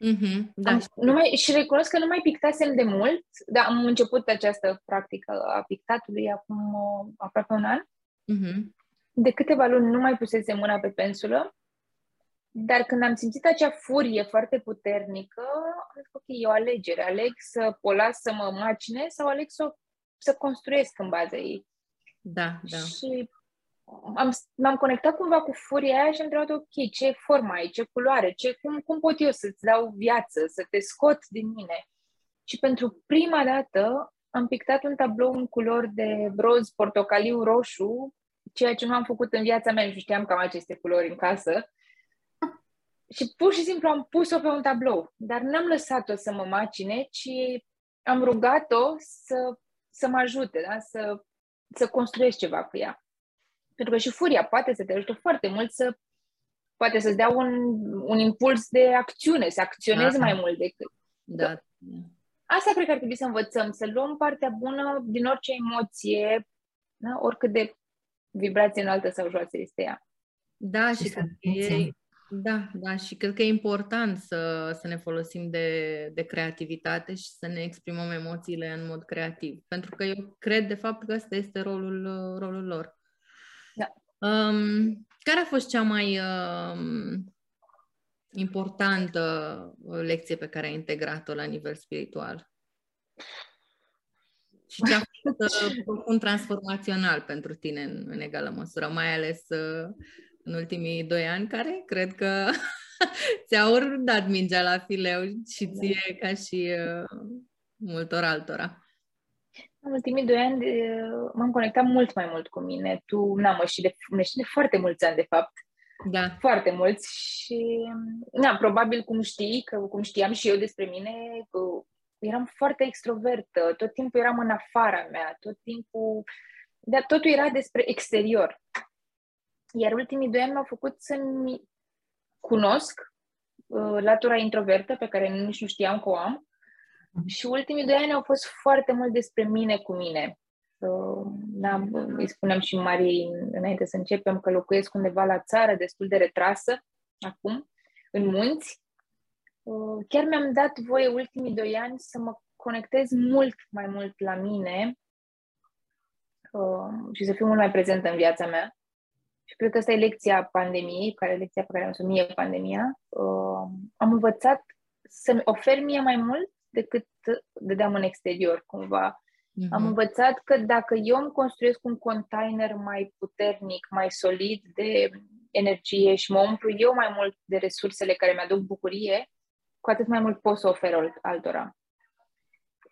Mm-hmm, da. Am, nu mai, și recunosc că nu mai pictasem de mult, dar am început această practică a pictatului acum uh, aproape un an. Mm-hmm. De câteva luni nu mai pusesem mâna pe pensulă, dar când am simțit acea furie foarte puternică, am zis, ok, e o alegere. Aleg să o las să mă macine sau aleg să, să construiesc în baza ei. Da, da. Și am, m-am conectat cumva cu furia aia și am întrebat, ok, ce formă ai, ce culoare, ce, cum, cum pot eu să-ți dau viață, să te scot din mine? Și pentru prima dată am pictat un tablou în culori de roz, portocaliu, roșu, ceea ce nu am făcut în viața mea, nu știam că am aceste culori în casă. Și pur și simplu am pus-o pe un tablou, dar n-am lăsat-o să mă macine, ci am rugat-o să, să mă ajute, da? să, să construiesc ceva cu ea. Pentru că și furia poate să te ajute foarte mult să poate să-ți dea un, un impuls de acțiune, să acționezi Da. mai mult decât. Da. Asta cred că ar trebui să învățăm, să luăm partea bună din orice emoție, da? oricât de vibrație înaltă sau joasă este ea. Da, Și și să cred că simțim. e, da, da, și cred că e important să, să ne folosim de, de creativitate și să ne exprimăm emoțiile în mod creativ. Pentru că eu cred, de fapt, că ăsta este rolul, uh, rolul lor. Da. Um, care a fost cea mai um, importantă uh, lecție pe care ai integrat-o la nivel spiritual? Și ce a fost uh, profund transformațional pentru tine în, în egală măsură, mai ales uh, în ultimii doi ani, care cred că ți-au dat mingea la fileu și ție ca și uh, multor altora. În ultimii doi ani de, m-am conectat mult mai mult cu mine. Tu, na, mă știi de, mă știi de foarte mulți ani, de fapt. Da, Foarte mulți și, na, probabil cum știi, că cum știam și eu despre mine, că eram foarte extrovertă, tot timpul eram în afara mea, tot timpul, dar totul era despre exterior. Iar ultimii doi ani m-au făcut să-mi cunosc uh, latura introvertă pe care nici nu știam că o am și ultimii doi ani au fost foarte mult despre mine cu mine. Uh, da, îi spuneam și Mariei înainte să începem că locuiesc undeva la țară, destul de retrasă, acum, în munți. Uh, Chiar mi-am dat voie ultimii doi ani să mă conectez mult mai mult la mine uh, și să fiu mult mai prezentă în viața mea. Și cred că asta e lecția pandemiei, care e lecția pe care am să mie pandemia. Uh, Am învățat să-mi ofer mie mai mult decât dădeam în exterior, cumva. Mhm. Am învățat că dacă eu îmi construiesc un container mai puternic, mai solid de energie și mă umplu eu mai mult de resursele care mi-aduc bucurie, cu atât mai mult pot să ofer alt- altora.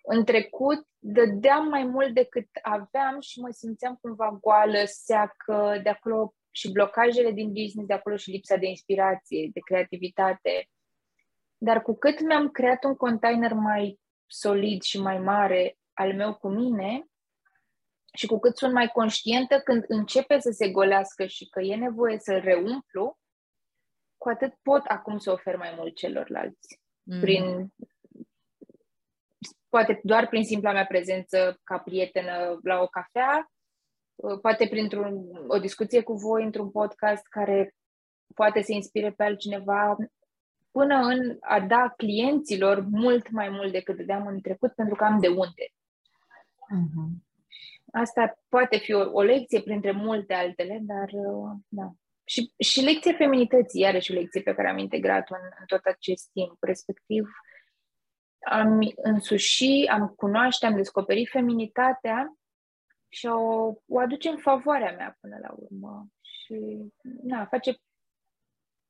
În trecut, dădeam mai mult decât aveam și mă simțeam cumva goală, seacă, de acolo și blocajele din business, de acolo și lipsa de inspirație, de creativitate. Dar cu cât mi-am creat un container mai solid și mai mare al meu cu mine și cu cât sunt mai conștientă când începe să se golească și că e nevoie să-l reumplu, cu atât pot acum să ofer mai mult celorlalți. Mhm. Prin, poate doar prin simpla mea prezență ca prietenă la o cafea, poate printr-o discuție cu voi într-un podcast care poate să inspire pe altcineva, până în a da clienților mult mai mult decât dădeam în trecut, pentru că am de unde. Mhm. Asta poate fi o, o lecție printre multe altele, dar uh, da. Și, și lecția feminității, iarăși o lecție pe care am integrat-o în, în tot acest timp, respectiv am însuși, am cunoaște, am descoperit feminitatea și o, o aduce în favoarea mea până la urmă. Și, na, face,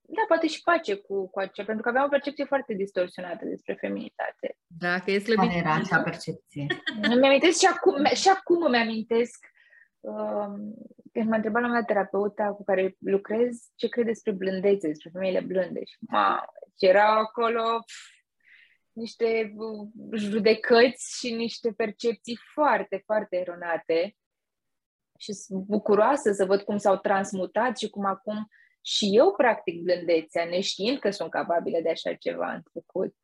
da, poate și pace cu, cu acea, pentru că aveam o percepție foarte distorsionată despre feminitate. Da, că e Care slăbit. era acea percepție? Îmi amintesc și acum, și acum îmi amintesc uh, când m-a întrebat la mea terapeuta cu care lucrez ce crede despre blândețe, despre femeile blânde. Și ma, și erau acolo pf, niște uh, judecăți și niște percepții foarte, foarte eronate. Și sunt bucuroasă să văd cum s-au transmutat și cum acum și eu practic blândețea, neștiind că sunt capabilă de așa ceva în trecut.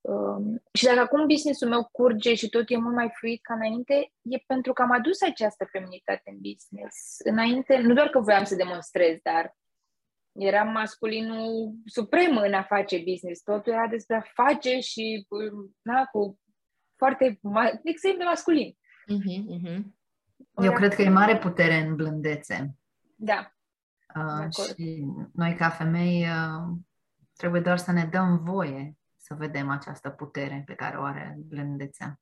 Um, și dacă acum business-ul meu curge și tot e mult mai fluid ca înainte, e pentru că am adus această feminitate în business. Înainte, nu doar că voiam să demonstrez, dar eram masculinul suprem în a face business. Totul era despre a face și na, cu foarte ma- extrem de masculin. Mhm, mhm. Eu Ori cred că e acum- mare putere în blândețe. Da, Uh, acord. Și noi, ca femei, uh, trebuie doar să ne dăm voie să vedem această putere pe care o are blândețea.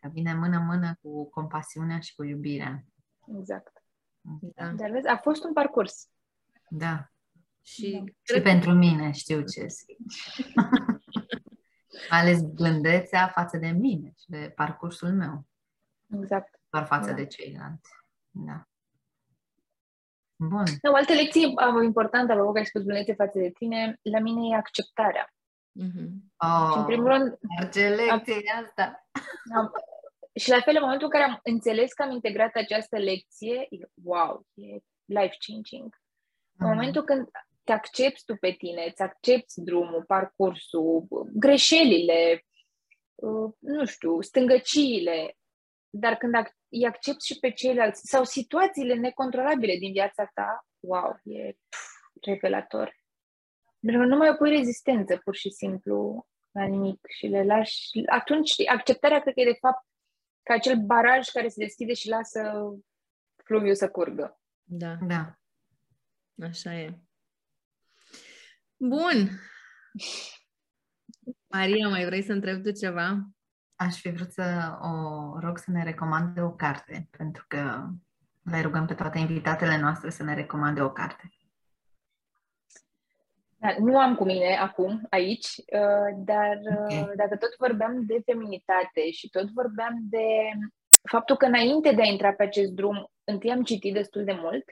Că vine mână-mână cu compasiunea și cu iubirea. exact. Da. Dar vezi, a fost un parcurs. Da. Și Da. Și cred pentru mine știu ce zici. Mai ales blândețea față de mine și de parcursul meu, Exact. doar față Da. de ceilalți. Da. Bun. O altă lecție uh, importantă, apropo că ai spus blândețe față de tine, la mine e acceptarea. Mhm. Oh, Și în primul rând, ce lecție e asta! am, și la fel, în momentul în care am înțeles că am integrat această lecție, e, wow, e life-changing. În Mhm. momentul când te accepti tu pe tine, îți accepti drumul, parcursul, greșelile, uh, nu știu, stângăciile, dar când îi accepti și pe ceilalți sau situațiile necontrolabile din viața ta, wow, e pf, revelator. Pentru că nu mai opui rezistență, pur și simplu, la nimic și le lași. Atunci, acceptarea cred că e de fapt ca acel baraj care se deschide și lasă fluviul să curgă. Da. Da. Așa e. Bun. Maria, mai vrei să întrebi tu ceva? Aș fi vrut să o rog să ne recomande o carte, pentru că le rugăm pe toate invitatele noastre să ne recomande o carte. Da, nu am cu mine acum, aici, uh, dar uh, okay. dacă tot vorbeam de feminitate și tot vorbeam de faptul că înainte de a intra pe acest drum, întâi am citit destul de mult,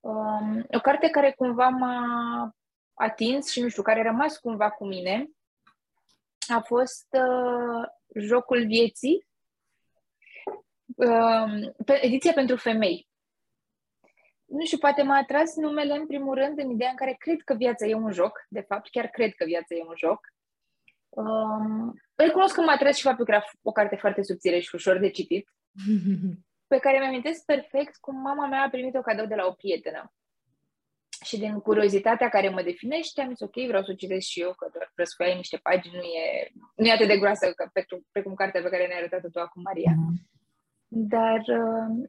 um, o carte care cumva m-a atins și nu știu, care a rămas cumva cu mine, a fost uh, Jocul Vieții, uh, ediția pentru femei. Nu știu, poate m-a atras numele în primul rând în ideea în care cred că viața e un joc, de fapt, chiar cred că viața e un joc. Um, recunosc că m-a atras și faptul că era o carte foarte subțire și ușor de citit, pe care mi-amintesc perfect cum mama mea a primit-o cadou de la o prietenă. Și din curiozitatea care mă definește, am zis, ok, vreau să o citesc și eu, că doar răsfoiai niște pagini, nu e, nu e atât de groasă ca precum, precum cartea pe care ne-ai arătat-o tu acum, Maria. Mm-hmm. Dar uh,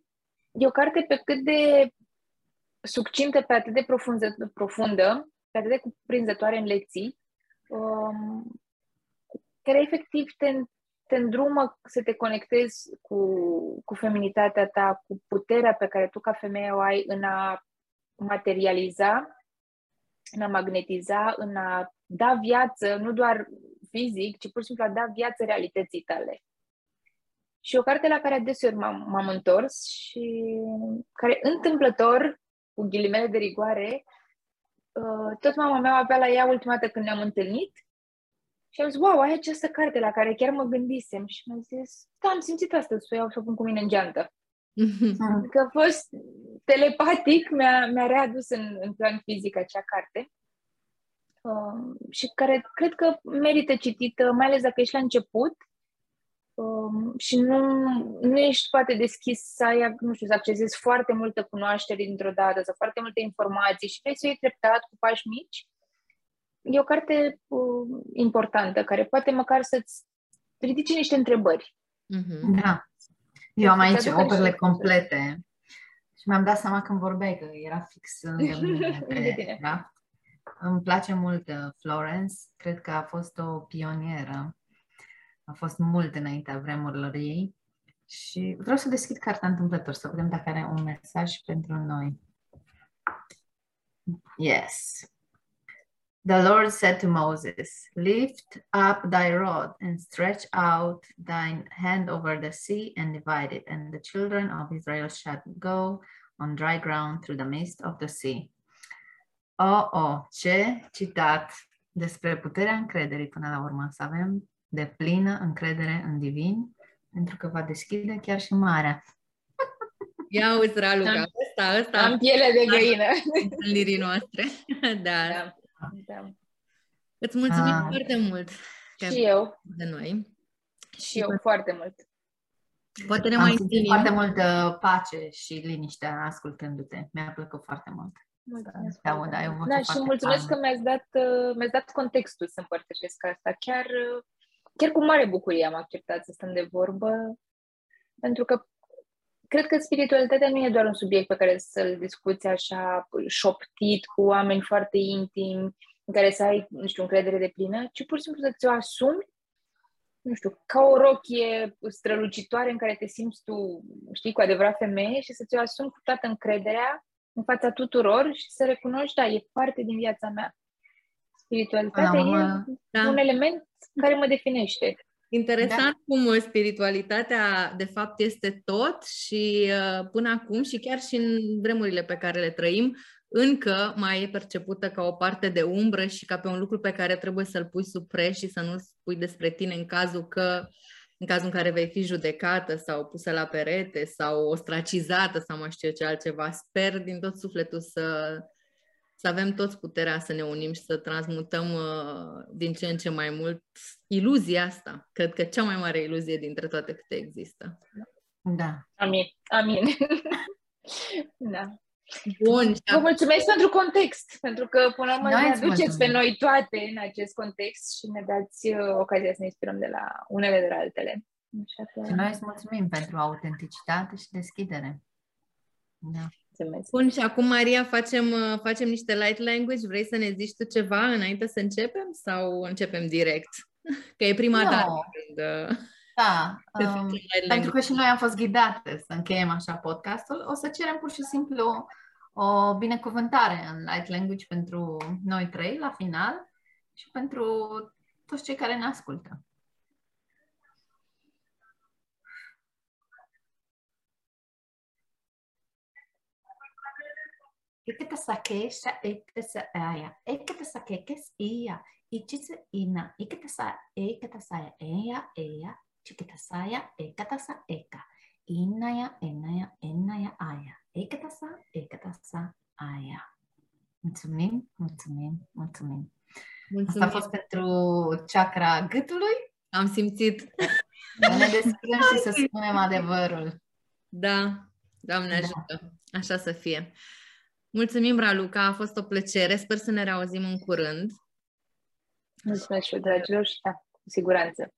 e o carte pe cât de succintă, pe atât de profundă, profundă pe atât de cuprinzătoare în lecții, um, care efectiv te, te îndrumă să te conectezi cu, cu feminitatea ta, cu puterea pe care tu ca femeie o ai în a materializa, în a magnetiza, în a da viață, nu doar fizic, ci pur și simplu a da viață realității tale. Și o carte la care adeseori m-am, m-am întors și care întâmplător, cu ghilimele de rigoare, uh, tot mama mea avea la ea ultima dată când ne-am întâlnit și am zis, wow, ai această carte la care chiar mă gândisem și mi-a zis, da, am simțit astăzi să o iau și o pun cu mine în geantă. Că a fost telepatic, mi-a, mi-a readus în, în plan fizic acea carte um, și care cred că merită citită, mai ales dacă ești la început um, și nu, nu ești poate deschis să ai, nu știu, să accesezi foarte multă cunoaștere dintr-o dată sau foarte multe informații și vrei să iei treptat cu pași mici, e o carte uh, importantă care poate măcar să-ți ridice niște întrebări. Mm-hmm. Da. Eu am aici operele complete și mi-am dat seama când vorbeai că era fix lângă mine pe da? Îmi place mult uh, Florence, cred că a fost o pionieră. A fost mult înaintea vremurilor ei și vreau să deschid cartea întâmplător, să vedem dacă are un mesaj pentru noi. Yes. The Lord said to Moses, Lift up thy rod and stretch out thine hand over the sea and divide it, and the children of Israel shall go on dry ground through the midst of the sea. Oh, oh, ce citat despre puterea încrederii până la urmă, să avem de plină încredere în divin, pentru că va deschide chiar și marea. Ia uzi, Raluca, ăsta, ăsta. Am piele de găină. Întâlnirii noastre. da. da. Da. Îți mulțumim ah. foarte mult. Și eu. De noi. Și eu foarte mult. Poate ne Am mai întâlnim. foarte multă pace și liniște ascultându-te. Mi-a plăcut foarte mult. Mulțumesc. Da, da, da și mulțumesc că mi-ați dat, uh, mi-ați dat contextul să împărtășesc asta. Chiar, uh, chiar cu mare bucurie am acceptat să stăm de vorbă, pentru că cred că spiritualitatea nu e doar un subiect pe care să-l discuți așa șoptit cu oameni foarte intimi, în care să ai, nu știu, încredere de plină, ci pur și simplu să ți-o asumi, nu știu, ca o rochie strălucitoare în care te simți tu, știi, cu adevărat femeie și să ți-o asumi cu toată încrederea în fața tuturor și să recunoști, da, e parte din viața mea. Spiritualitatea e da. un element care mă definește. Interesant da. cum spiritualitatea de fapt este tot și uh, până acum și chiar și în vremurile pe care le trăim, încă mai e percepută ca o parte de umbră și ca pe un lucru pe care trebuie să-l pui sub preș și să nu spui despre tine în cazul că în cazul în care vei fi judecată sau pusă la perete sau ostracizată sau mai știu ce altceva. Sper din tot sufletul să, să avem toți puterea să ne unim și să transmutăm uh, din ce în ce mai mult iluzia asta. Cred că cea mai mare iluzie dintre toate câte există. Da. Amin. Amin. da. Bun. Vă mulțumesc pentru context, pentru că până la urmă ne aduceți pe noi toate în acest context și ne dați uh, ocazia să ne inspirăm de la unele de la altele. Așa că... Și noi îți mulțumim pentru autenticitate și deschidere. Da. Mulțumesc. Bun, și acum, Maria, facem, uh, facem niște light language. Vrei să ne zici tu ceva înainte să începem sau începem direct? Că e prima no. dată când... Uh, da, um, pentru că și noi am fost ghidate să încheiem așa podcastul, o să cerem pur și simplu o binecuvântare în light language pentru noi trei la final și pentru toți cei care ne ascultă. Ikata sake sha ikata sa aya. Ikata sake kes iya. Ichitsa ina. Ikata sa ikata saya eya eya. Chikita saya ikata sa eka. Inaya enaya enaya aya. Ikata sa ikata sa aya. Mulțumim, mulțumim, mulțumim. mulțumim. Asta a fost pentru chakra gâtului. Am simțit. Să ne deschidem și să spunem adevărul. Da, Doamne ajută. Da. Așa să fie. Mulțumim, Raluca, a fost o plăcere. Sper să ne reauzim în curând. Mulțumesc și dragilor și da, cu siguranță.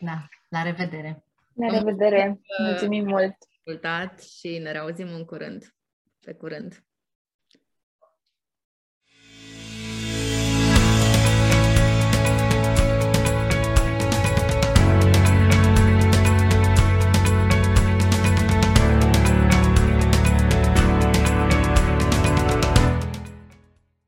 Da, la revedere. La revedere. Mulțumim mult. Ascultat și ne reauzim în curând. Pe curând.